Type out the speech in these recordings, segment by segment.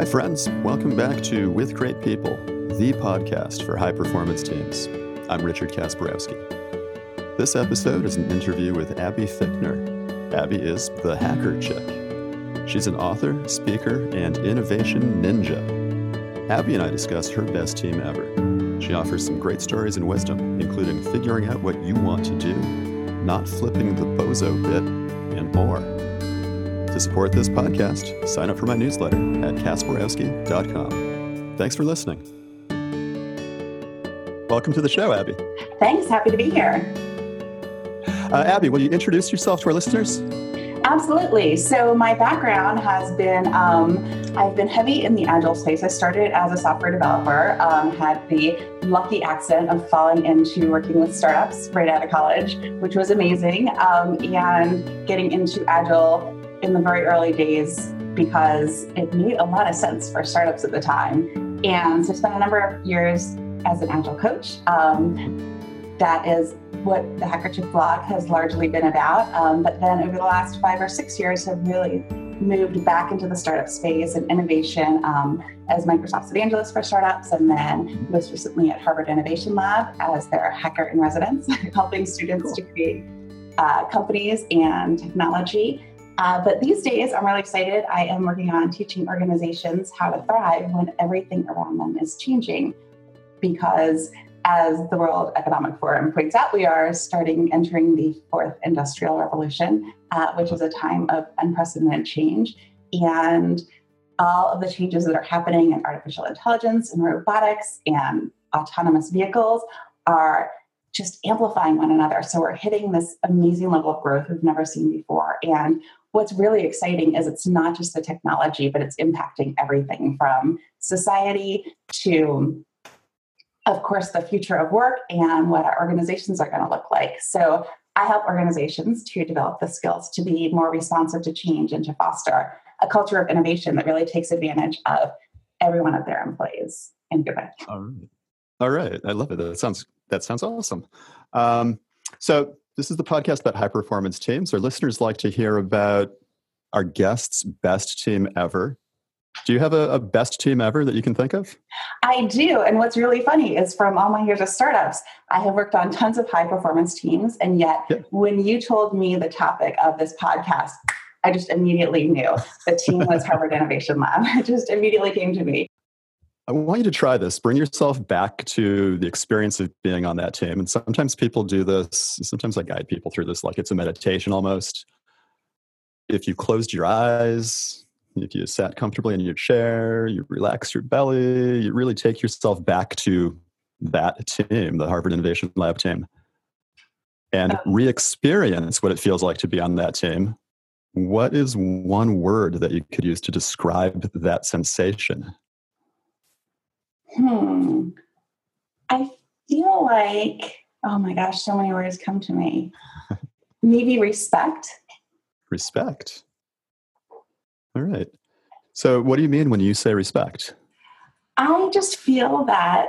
Hi, friends. Welcome back to With Great People, the podcast for high performance teams. I'm Richard Kasperowski. This episode is an interview with Abby Fichtner. Abby is the Hacker Chick. She's an author, speaker, and innovation ninja. Abby and I discuss her best team ever. She offers some great stories and wisdom, including figuring out what you want to do, not flipping the bozo bit, and more. To support this podcast, sign up for my newsletter at kasperowski.com. Thanks for listening. Welcome to the show, Abby. Thanks. Happy to be here. Uh, Abby, will you introduce yourself to our listeners? Absolutely. So my background has been um, I've been heavy in the agile space. I started as a software developer, um, had the lucky accident of falling into working with startups right out of college, which was amazing, um, and getting into agile in the very early days because it made a lot of sense for startups at the time. And so I spent a number of years as an agile coach. Um, that is what the Hacker Chick blog has largely been about. Um, but then over the last five or six years have really moved back into the startup space and innovation um, as Microsoft's evangelist for startups, and then most recently at Harvard Innovation Lab as their hacker in residence, helping students cool. to create uh, companies and technology uh, but these days, I'm really excited. I am working on teaching organizations how to thrive when everything around them is changing. Because as the World Economic Forum points out, we are starting entering the fourth industrial revolution, uh, which is a time of unprecedented change. And all of the changes that are happening in artificial intelligence and robotics and autonomous vehicles are just amplifying one another. So we're hitting this amazing level of growth we've never seen before. And what's really exciting is it's not just the technology, but it's impacting everything from society to, of course, the future of work and what our organizations are going to look like. So I help organizations to develop the skills to be more responsive to change and to foster a culture of innovation that really takes advantage of every one of their employees in Quebec. All right. All right. I love it. That sounds that sounds awesome. Um, so this is the podcast about high performance teams. Our listeners like to hear about our guests' best team ever. Do you have a, a, best team ever that you can think of? I do. And what's really funny is from all my years of startups, I have worked on tons of high performance teams. And yet, yeah. when you told me the topic of this podcast, I just immediately knew the team was Harvard Innovation Lab. It just immediately came to me. I want you to try this. Bring yourself back to the experience of being on that team. And sometimes people do this. Sometimes I guide people through this like it's a meditation almost. If you closed your eyes, if you sat comfortably in your chair, you relax your belly, you really take yourself back to that team, the Harvard Innovation Lab team, and re experience what it feels like to be on that team. What is one word that you could use to describe that sensation? Hmm. I feel like, oh my gosh, so many words come to me. Maybe respect. Respect. All right. So, what do you mean when you say respect? I just feel that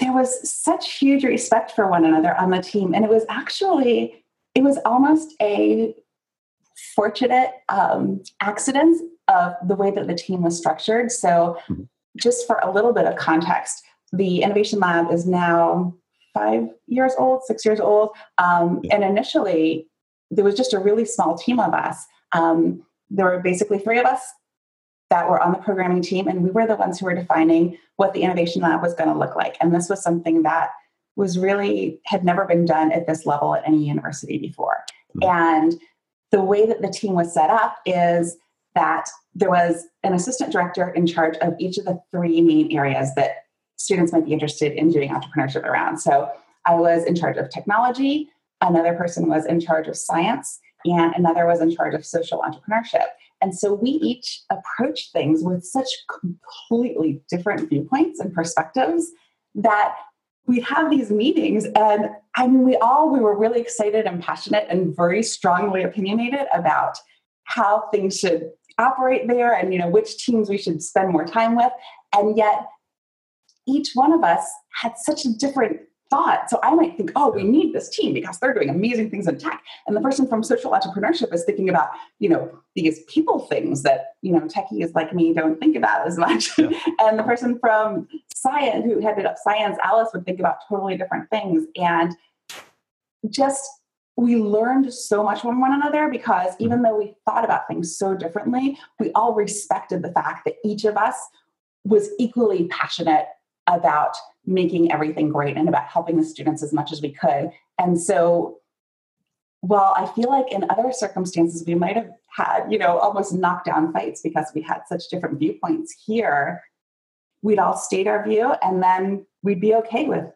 there was such huge respect for one another on the team. And it was actually, it was almost a fortunate um, accident of the way that the team was structured. So, mm-hmm just for a little bit of context, the Innovation Lab is now five years old, six years old. Um, and initially, there was just a really small team of us. Um, there were basically three of us that were on the programming team, and we were the ones who were defining what the Innovation Lab was going to look like. And this was something that was really had never been done at this level at any university before. Mm-hmm. And the way that the team was set up is that there was an assistant director in charge of each of the three main areas that students might be interested in doing entrepreneurship around. So I was in charge of technology, another person was in charge of science, and another was in charge of social entrepreneurship. And so we each approached things with such completely different viewpoints and perspectives that we'd have these meetings and I mean we all we were really excited and passionate and very strongly opinionated about how things should operate there and you know which teams we should spend more time with and yet each one of us had such a different thought. So I might think, oh, we need this team because they're doing amazing things in tech. And the person from social entrepreneurship is thinking about, you know, these people things that, you know, techies like me don't think about as much. Yeah. and the person from science who headed up science, Alice, would think about totally different things. And just we learned so much from one another because mm. even though we thought about things so differently, we all respected the fact that each of us was equally passionate about making everything great and about helping the students as much as we could. And so while I feel like in other circumstances we might have had, you know, almost knockdown fights because we had such different viewpoints here, we'd all state our view and then we'd be okay with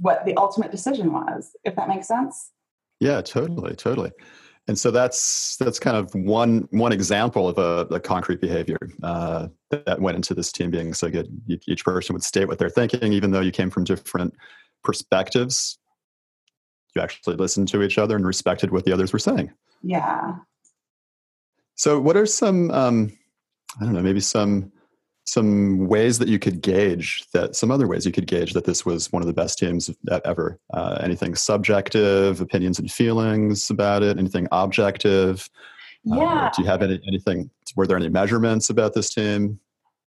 what the ultimate decision was, if that makes sense. Yeah, totally, totally. And so that's that's kind of one one example of a, a concrete behavior uh, that went into this team being so good. Each person would state what they're thinking, even though you came from different perspectives. You actually listened to each other and respected what the others were saying. Yeah. So, what are some um, I don't know, maybe some some ways that you could gauge that some other ways you could gauge that this was one of the best teams ever. Uh, anything subjective opinions and feelings about it anything objective? Uh, yeah. uh, do you have any anything were there any measurements about this team?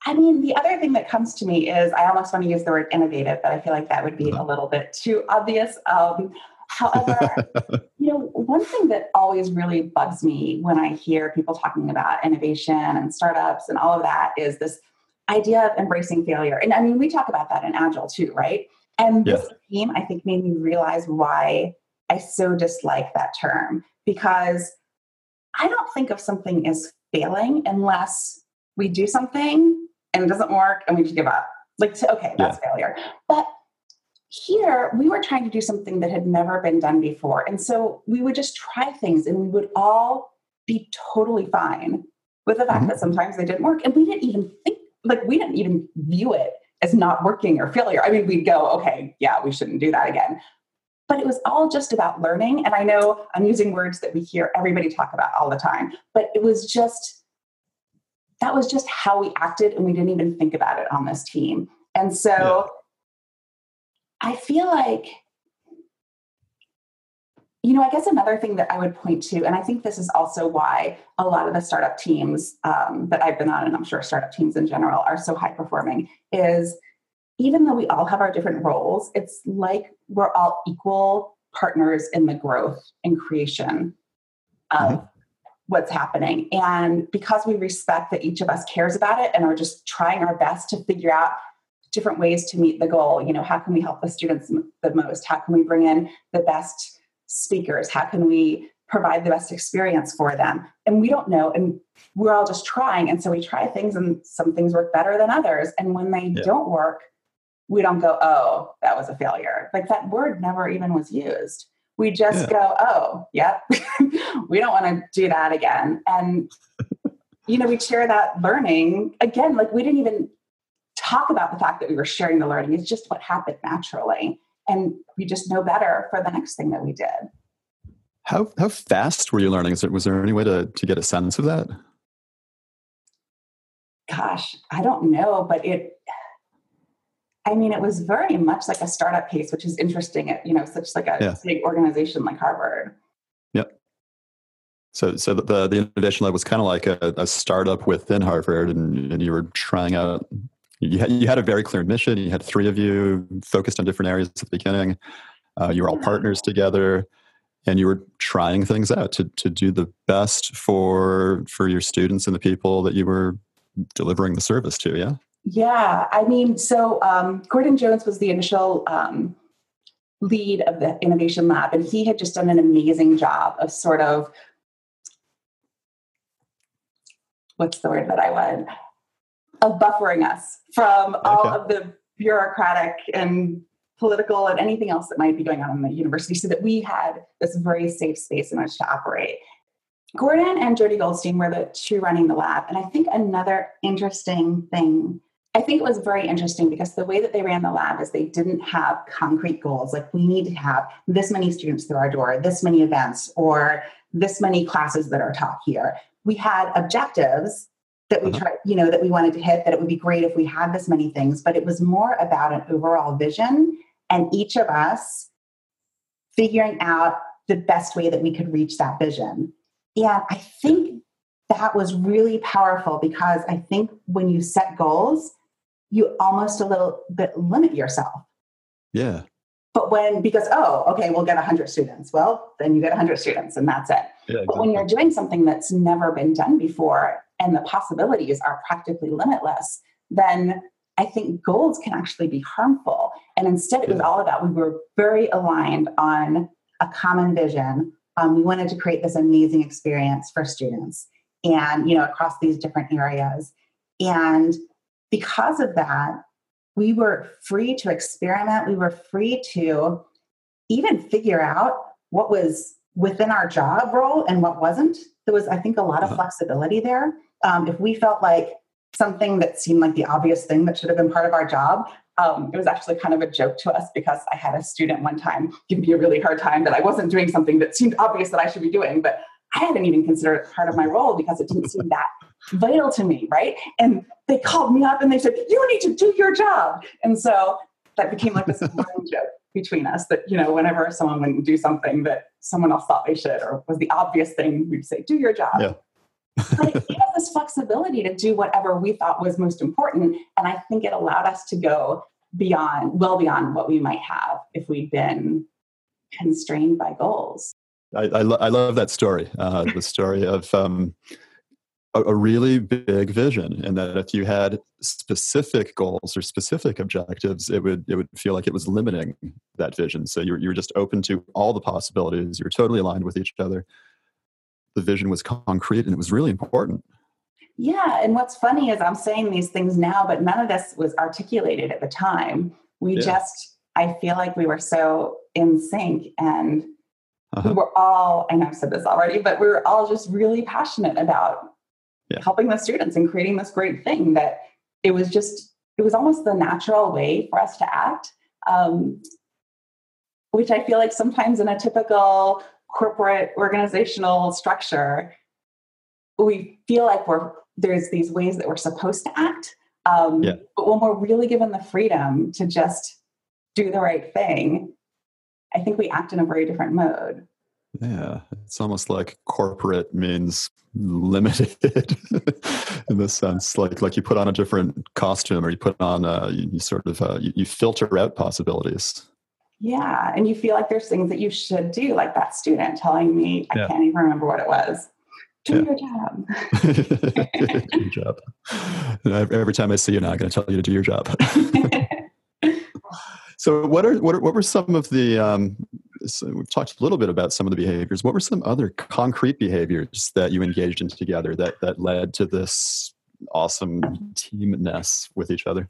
I mean the other thing that comes to me is i almost want to use the word innovative but i feel like that would be uh-huh. a little bit too obvious um, However, you know, one thing that always really bugs me when I hear people talking about innovation and startups and all of that is this idea of embracing failure. And I mean, we talk about that in Agile too, right? And this theme, I think, made me realize why I so dislike that term because I don't think of something as failing unless we do something and it doesn't work and we just give up. Like, to, okay, that's yeah. failure. But here, we were trying to do something that had never been done before. And so we would just try things and we would all be totally fine with the fact mm-hmm. that sometimes they didn't work. And we didn't even think like we didn't even view it as not working or failure. I mean, we'd go, okay, yeah, we shouldn't do that again. But it was all just about learning. And I know I'm using words that we hear everybody talk about all the time, but it was just, that was just how we acted. And we didn't even think about it on this team. And so yeah. I feel like you know, I guess another thing that I would point to, and I think this is also why a lot of the startup teams um, that I've been on, and I'm sure startup teams in general, are so high performing, is even though we all have our different roles, it's like we're all equal partners in the growth and creation of mm-hmm. what's happening. And because we respect that each of us cares about it and are just trying our best to figure out different ways to meet the goal, you know, how can we help the students the most? How can we bring in the best speakers? How can we provide the best experience for them? And we don't know. And we're all just trying. And so we try things, and some things work better than others. And when they yeah. don't work, we don't go, oh, that was a failure. Like that word never even was used. We just yeah. go, oh, yep, we don't want to do that again. And, you know, we share that learning again, like we didn't even talk about the fact that we were sharing the learning. It's just what happened naturally and we just know better for the next thing that we did. How how fast were you learning? Is there, was there any way to to get a sense of that? Gosh, I don't know, but it. I mean, it was very much like a startup pace, which is interesting. At you know, such like a yeah. big organization like Harvard. Yep. So, so the the innovation lab was kind of like a, a startup within Harvard, and, and you were trying out you had, you had a very clear mission. You had three of you focused on different areas at the beginning. Uh, you were all partners together, and you were trying things out to to do the best for for your students and the people that you were delivering the service to. Yeah. Yeah, I mean, so um, Gordon Jones was the initial um, lead of the innovation lab, and he had just done an amazing job of sort of what's the word that I would of buffering us from all of the bureaucratic and political and anything else that might be going on in the university so that we had this very safe space in which to operate. Gordon and Jodi Goldstein were the two running the lab. And I think another interesting thing, I think it was very interesting because the way that they ran the lab is they didn't have concrete goals. Like we need to have this many students through our door, this many events, or this many classes that are taught here. We had objectives that we uh-huh. tried, you know, that we wanted to hit, that it would be great if we had this many things, but it was more about an overall vision and each of us figuring out the best way that we could reach that vision. And I think that was really powerful because I think when you set goals, you almost a little bit limit yourself. Yeah. But when, because, oh, okay, we'll get 100 students. Well, then you get 100 students and that's it. Yeah, exactly. But when you're doing something that's never been done before and the possibilities are practically limitless, then I think goals can actually be harmful. And instead, it was all about we were very aligned on a common vision. Um, we wanted to create this amazing experience for students and, you know, across these different areas. And because of that, we were free to experiment. We were free to even figure out what was within our job role and what wasn't. There was, I think, a lot of uh-huh. flexibility there. Um, if we felt like something that seemed like the obvious thing that should have been part of our job, um, it was actually kind of a joke to us because I had a student one time give me a really hard time that I wasn't doing something that seemed obvious that I should be doing, but I hadn't even considered it part of my role because it didn't seem that vital to me, right? And they called me up and they said, You need to do your job. And so that became like this running joke between us that, you know, whenever someone wouldn't do something that someone else thought they should or was the obvious thing, we'd say, Do your job. Yeah. but it gave us this flexibility to do whatever we thought was most important. And I think it allowed us to go beyond, well beyond what we might have if we'd been constrained by goals. I, I, lo- I love that story, uh, the story of um, a, a, really big vision, and that if you had specific goals or specific objectives, it would it would feel like it was limiting that vision. So you you were just open to all the possibilities. You're totally aligned with each other. The vision was concrete, and it was really important. Yeah, and what's funny is I'm saying these things now, but none of this was articulated at the time. We yeah. just, I feel like we were so in sync and uh-huh. we were all, I know I've said this already, but we were all just really passionate about yeah. helping the students and creating this great thing that it was just, it was almost the natural way for us to act. Um, which I feel like sometimes in a typical corporate organizational structure, we feel like we're there's these ways that we're supposed to act. Um, yeah. But when we're really given the freedom to just do the right thing, I think we act in a very different mode. Yeah, it's almost like corporate means limited in this sense. Like like you put on a different costume, or you put on a, you, you sort of uh, you, you, filter out possibilities. Yeah, and you feel like there's things that you should do, like that student telling me, I yeah. can't even remember what it was. Do yeah. your job. do your job. Every time I see you now, I'm going to tell you to do your job. so, what are what are, what were some of the um, so we've talked a little bit about some of the behaviors. What were some other concrete behaviors that you engaged in together that that led to this awesome teamness with each other?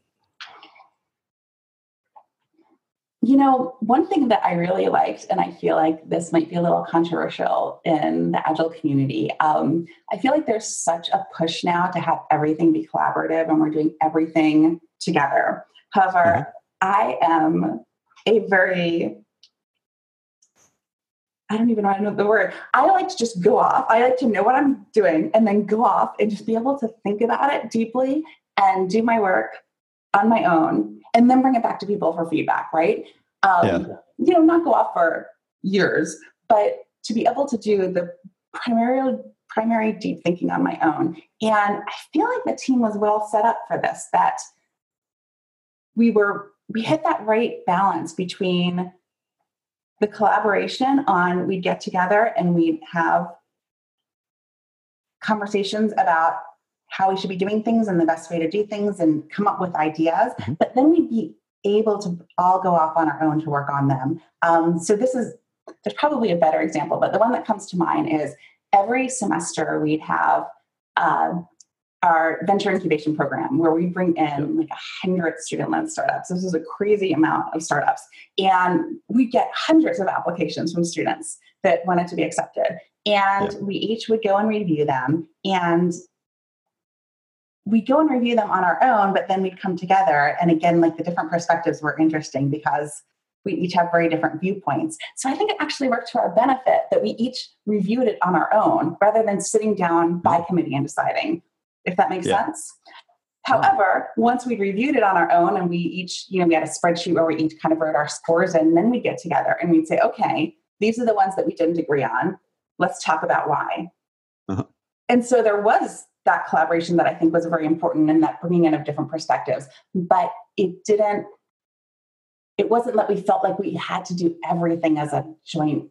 You know, one thing that I really liked, and I feel like this might be a little controversial in the Agile community, um, I feel like there's such a push now to have everything be collaborative and we're doing everything together. However, mm-hmm. I am a very I don't even know, I don't know the word. I like to just go off. I like to know what I'm doing and then go off and just be able to think about it deeply and do my work on my own and then bring it back to people for feedback, right? Um, yeah. You know, not go off for years, but to be able to do the primary primary deep thinking on my own. And I feel like the team was well set up for this, that we were we hit that right balance between the collaboration on we'd get together and we'd have conversations about how we should be doing things and the best way to do things and come up with ideas. Mm-hmm. But then we'd be able to all go off on our own to work on them. Um, so this is there's probably a better example, but the one that comes to mind is every semester we'd have uh, our venture incubation program where we bring in like a hundred student-led startups. This is a crazy amount of startups, and we get hundreds of applications from students that wanted to be accepted. And yeah. we each would go and review them, and we'd go and review them on our own, but then we'd come together. And again, like the different perspectives were interesting because we each have very different viewpoints. So I think it actually worked to our benefit that we each reviewed it on our own rather than sitting down by committee and deciding, if that makes yeah. sense. However, once we reviewed it on our own and we each, you know, we had a spreadsheet where we each kind of wrote our scores and then we'd get together and we'd say, okay, these are the ones that we didn't agree on. Let's talk about why. Uh-huh. And so there was that collaboration that I think was very important and that bringing in of different perspectives. But it didn't, it wasn't that we felt like we had to do everything as a joint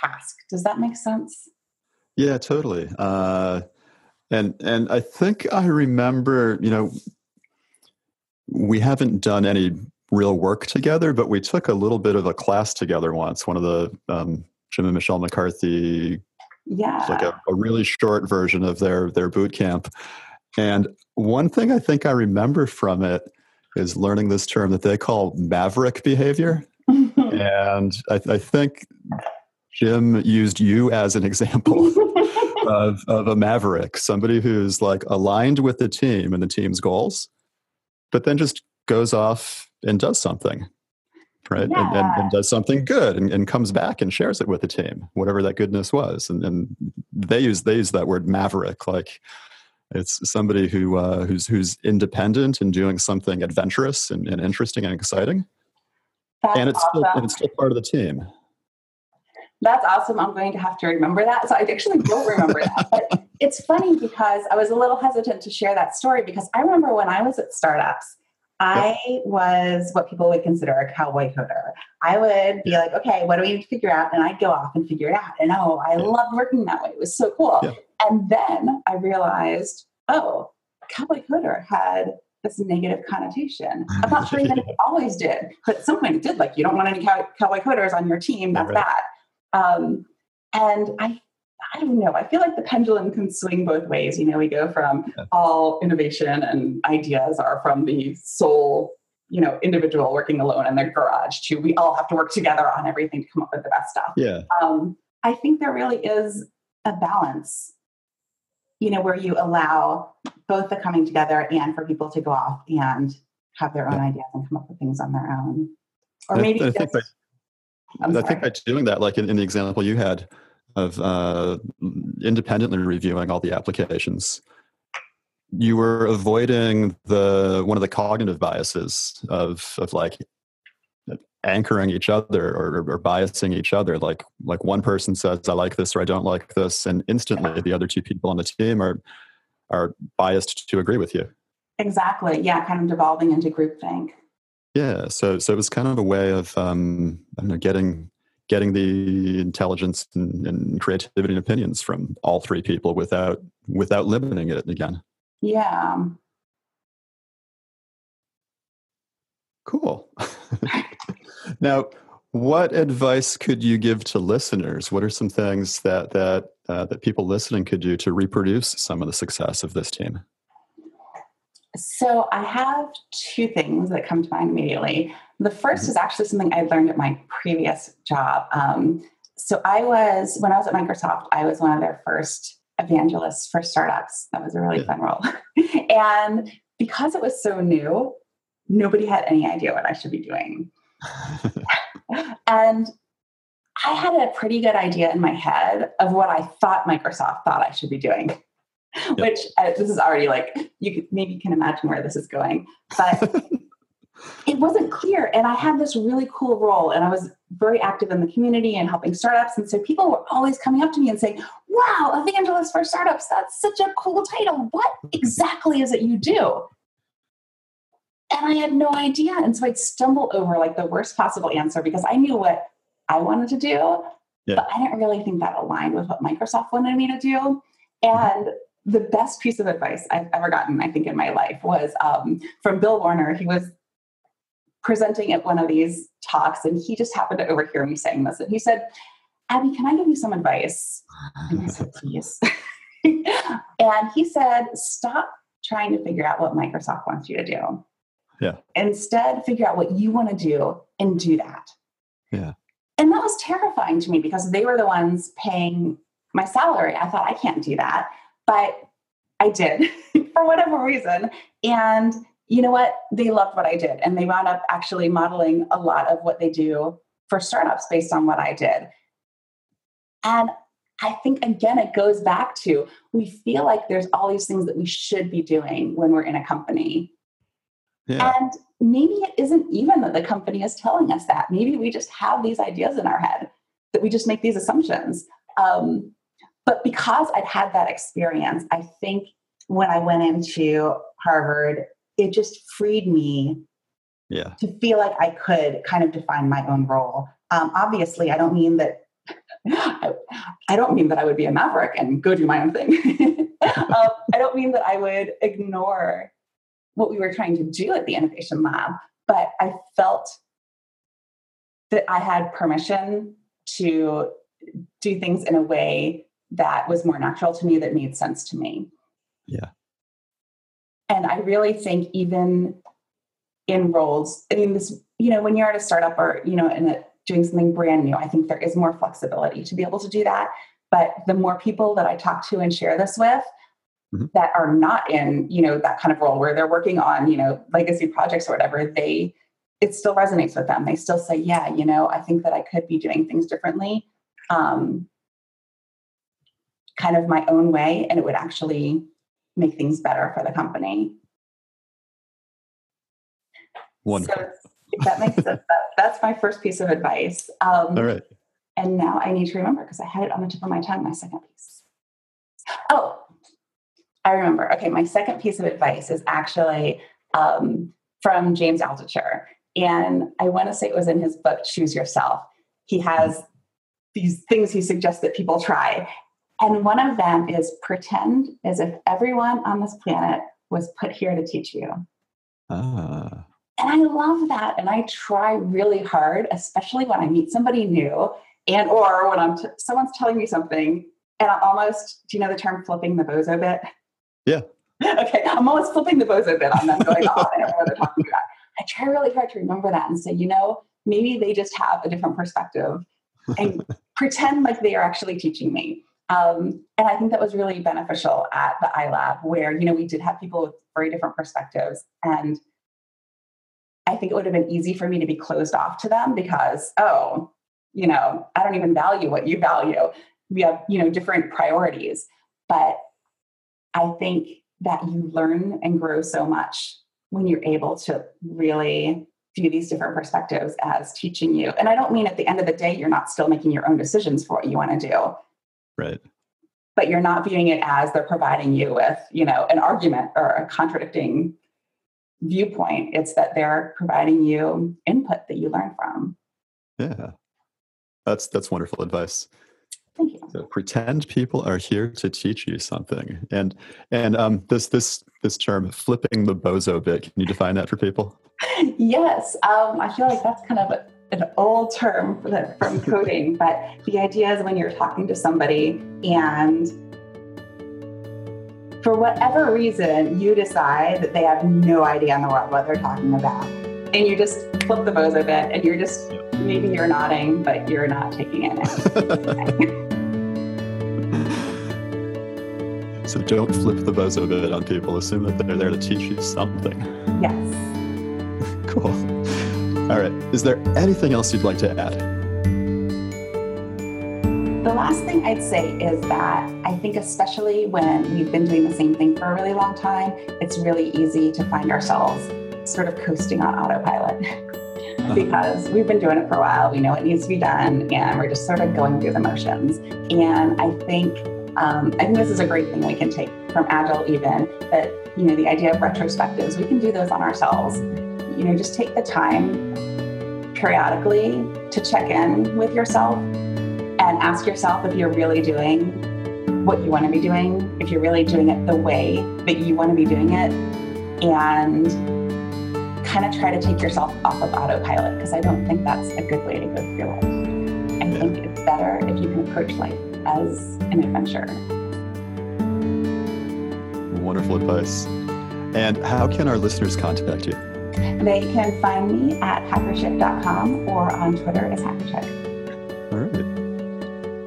task. Does that make sense? Yeah, totally. Uh, and and I think I remember, you know, we haven't done any real work together, but we took a little bit of a class together once. One of the um, Jim and Michelle McCarthy, yeah, It's like a, a really short version of their their boot camp. And one thing I think I remember from it is learning this term that they call maverick behavior. and I, I, think Jim used you as an example of, of a maverick, somebody who's like aligned with the team and the team's goals, but then just goes off and does something, right? Yeah. And, and, and, does something good and, and, comes back and shares it with the team, whatever that goodness was. And, and they use they use that word maverick, like it's somebody who uh, who's who's independent and doing something adventurous and, and interesting and exciting. That's and it's awesome. still and it's still part of the team. That's awesome. I'm going to have to remember that. So I actually don't remember that. But it's funny because I was a little hesitant to share that story because I remember when I was at startups, I was what people would consider a cowboy coder. I would be like, okay, what do we need to figure out? And I'd go off and figure it out. And oh, I loved working that way. It was so cool. Yeah. And then I realized, oh, cowboy coder had this negative connotation. I'm not sure if it always did, but at some point it did. Like, you don't want any cow- cowboy coders on your team. That's right. bad. Um, and I, I don't know. I feel like the pendulum can swing both ways. You know, we go from all innovation and ideas are from the sole, you know, individual working alone in their garage to we all have to work together on everything to come up with the best stuff. Yeah. Um, I think there really is a balance, you know, where you allow both the coming together and for people to go off and have their own yeah. ideas and come up with things on their own. Or maybe I, I just, i think by doing that, like in, in the example you had of uh, independently reviewing all the applications, you were avoiding the one of the cognitive biases of of like anchoring each other or, or, biasing each other. Like like one person says I like this or I don't like this, and instantly the other two people on the team are are biased to agree with you. Exactly. Yeah, kind of devolving into groupthink. Yeah, so so it was kind of a way of um, I don't know getting getting the intelligence and, and, creativity and opinions from all three people without without limiting it again. Yeah. Cool. now, what advice could you give to listeners? What are some things that that uh, that people listening could do to reproduce some of the success of this team? So I have two things that come to mind immediately. The first is actually something I learned at my previous job. Um, so I was when I was at Microsoft, I was one of their first evangelists for startups. That was a really fun role, and because it was so new, nobody had any idea what I should be doing. and I had a pretty good idea in my head of what I thought Microsoft thought I should be doing. Yep. which uh, this is already like you could maybe can imagine where this is going but it wasn't clear and i had this really cool role and i was very active in the community and helping startups and so people were always coming up to me and saying wow evangelist for startups that's such a cool title what exactly is it you do and i had no idea and so i'd stumble over like the worst possible answer because i knew what i wanted to do yeah. but i didn't really think that aligned with what microsoft wanted me to do and the best piece of advice I've ever gotten, I think, in my life was um, from Bill Warner. He was presenting at one of these talks, and he just happened to overhear me saying this. And he said, Abby, can I give you some advice? And I said, please. and he said, stop trying to figure out what Microsoft wants you to do. Yeah. Instead, figure out what you want to do and do that. Yeah. And that was terrifying to me because they were the ones paying my salary. I thought, I can't do that. But I did for whatever reason. And you know what? They loved what I did. And they wound up actually modeling a lot of what they do for startups based on what I did. And I think again, it goes back to we feel like there's all these things that we should be doing when we're in a company. Yeah. And maybe it isn't even that the company is telling us that. Maybe we just have these ideas in our head that we just make these assumptions. Um, but because I'd had that experience, I think when I went into Harvard, it just freed me yeah. to feel like I could kind of define my own role. Um, obviously, I don't mean that. I, I don't mean that I would be a maverick and go do my own thing. um, I don't mean that I would ignore what we were trying to do at the innovation lab, but I felt that I had permission to do things in a way that was more natural to me, that made sense to me. Yeah. And I really think even in roles, I mean, this, you know, when you're at a startup or, you know, in a, doing something brand new, I think there is more flexibility to be able to do that. But the more people that I talk to and share this with, mm-hmm. that are not in, you know, that kind of role where they're working on, you know, legacy projects or whatever, they, it still resonates with them. They still say, yeah, you know, I think that I could be doing things differently. Um, kind of my own way and it would actually make things better for the company. Wonderful. So if that makes sense, that, that's my first piece of advice. Um, All right. And now I need to remember because I had it on the tip of my tongue, my second piece. Oh, I remember. Okay, my second piece of advice is actually um, from James Altucher. And I want to say it was in his book, Choose Yourself. He has these things he suggests that people try. And one of them is pretend as if everyone on this planet was put here to teach you. Ah. And I love that. And I try really hard, especially when I meet somebody new and or when I'm t- someone's telling me something and I almost, do you know the term flipping the bozo bit? Yeah. okay. I'm almost flipping the bozo bit on them going, oh, I don't know what they're talking about. I try really hard to remember that and say, you know, maybe they just have a different perspective and pretend like they are actually teaching me. Um, and I think that was really beneficial at the iLab, where you know we did have people with very different perspectives, and I think it would have been easy for me to be closed off to them because, oh, you know, I don't even value what you value. We have you know different priorities, but I think that you learn and grow so much when you're able to really view these different perspectives as teaching you. And I don't mean at the end of the day, you're not still making your own decisions for what you want to do. Right. But you're not viewing it as they're providing you with, you know, an argument or a contradicting viewpoint. It's that they're providing you input that you learn from. Yeah. That's that's wonderful advice. Thank you. So pretend people are here to teach you something. And and um this this this term flipping the bozo bit, can you define that for people? yes. Um, I feel like that's kind of a, an old term from coding, but the idea is when you're talking to somebody and for whatever reason you decide that they have no idea in the world what they're talking about, and you just flip the bozo bit and you're just maybe you're nodding, but you're not taking it in. so don't flip the bozo bit on people. Assume that they're there to teach you something. Yes. cool. All right. Is there anything else you'd like to add? The last thing I'd say is that I think, especially when we've been doing the same thing for a really long time, it's really easy to find ourselves sort of coasting on autopilot. Uh-huh. because we've been doing it for a while, we know it needs to be done, and we're just sort of going through the motions. And I think um, I think this is a great thing we can take from Agile, even that you know the idea of retrospectives. We can do those on ourselves you know, just take the time periodically to check in with yourself and ask yourself if you're really doing what you want to be doing, if you're really doing it the way that you want to be doing it, and kind of try to take yourself off of autopilot because I don't think that's a good way to go through life. I yeah. think it's better if you can approach life as an adventure. Wonderful advice. And how can our listeners contact you? They can find me at hackerchick.com or on Twitter as hackerchick. All right.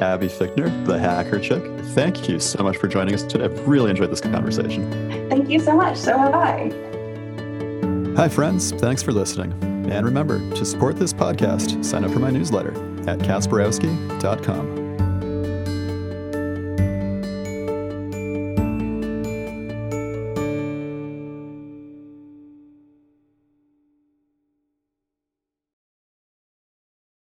Abby Fichtner, the Hacker Chick, thank you so much for joining us today. I've really enjoyed this conversation. Thank you so much. So have I. Hi, friends. Thanks for listening. And remember, to support this podcast, sign up for my newsletter at kasperowski.com.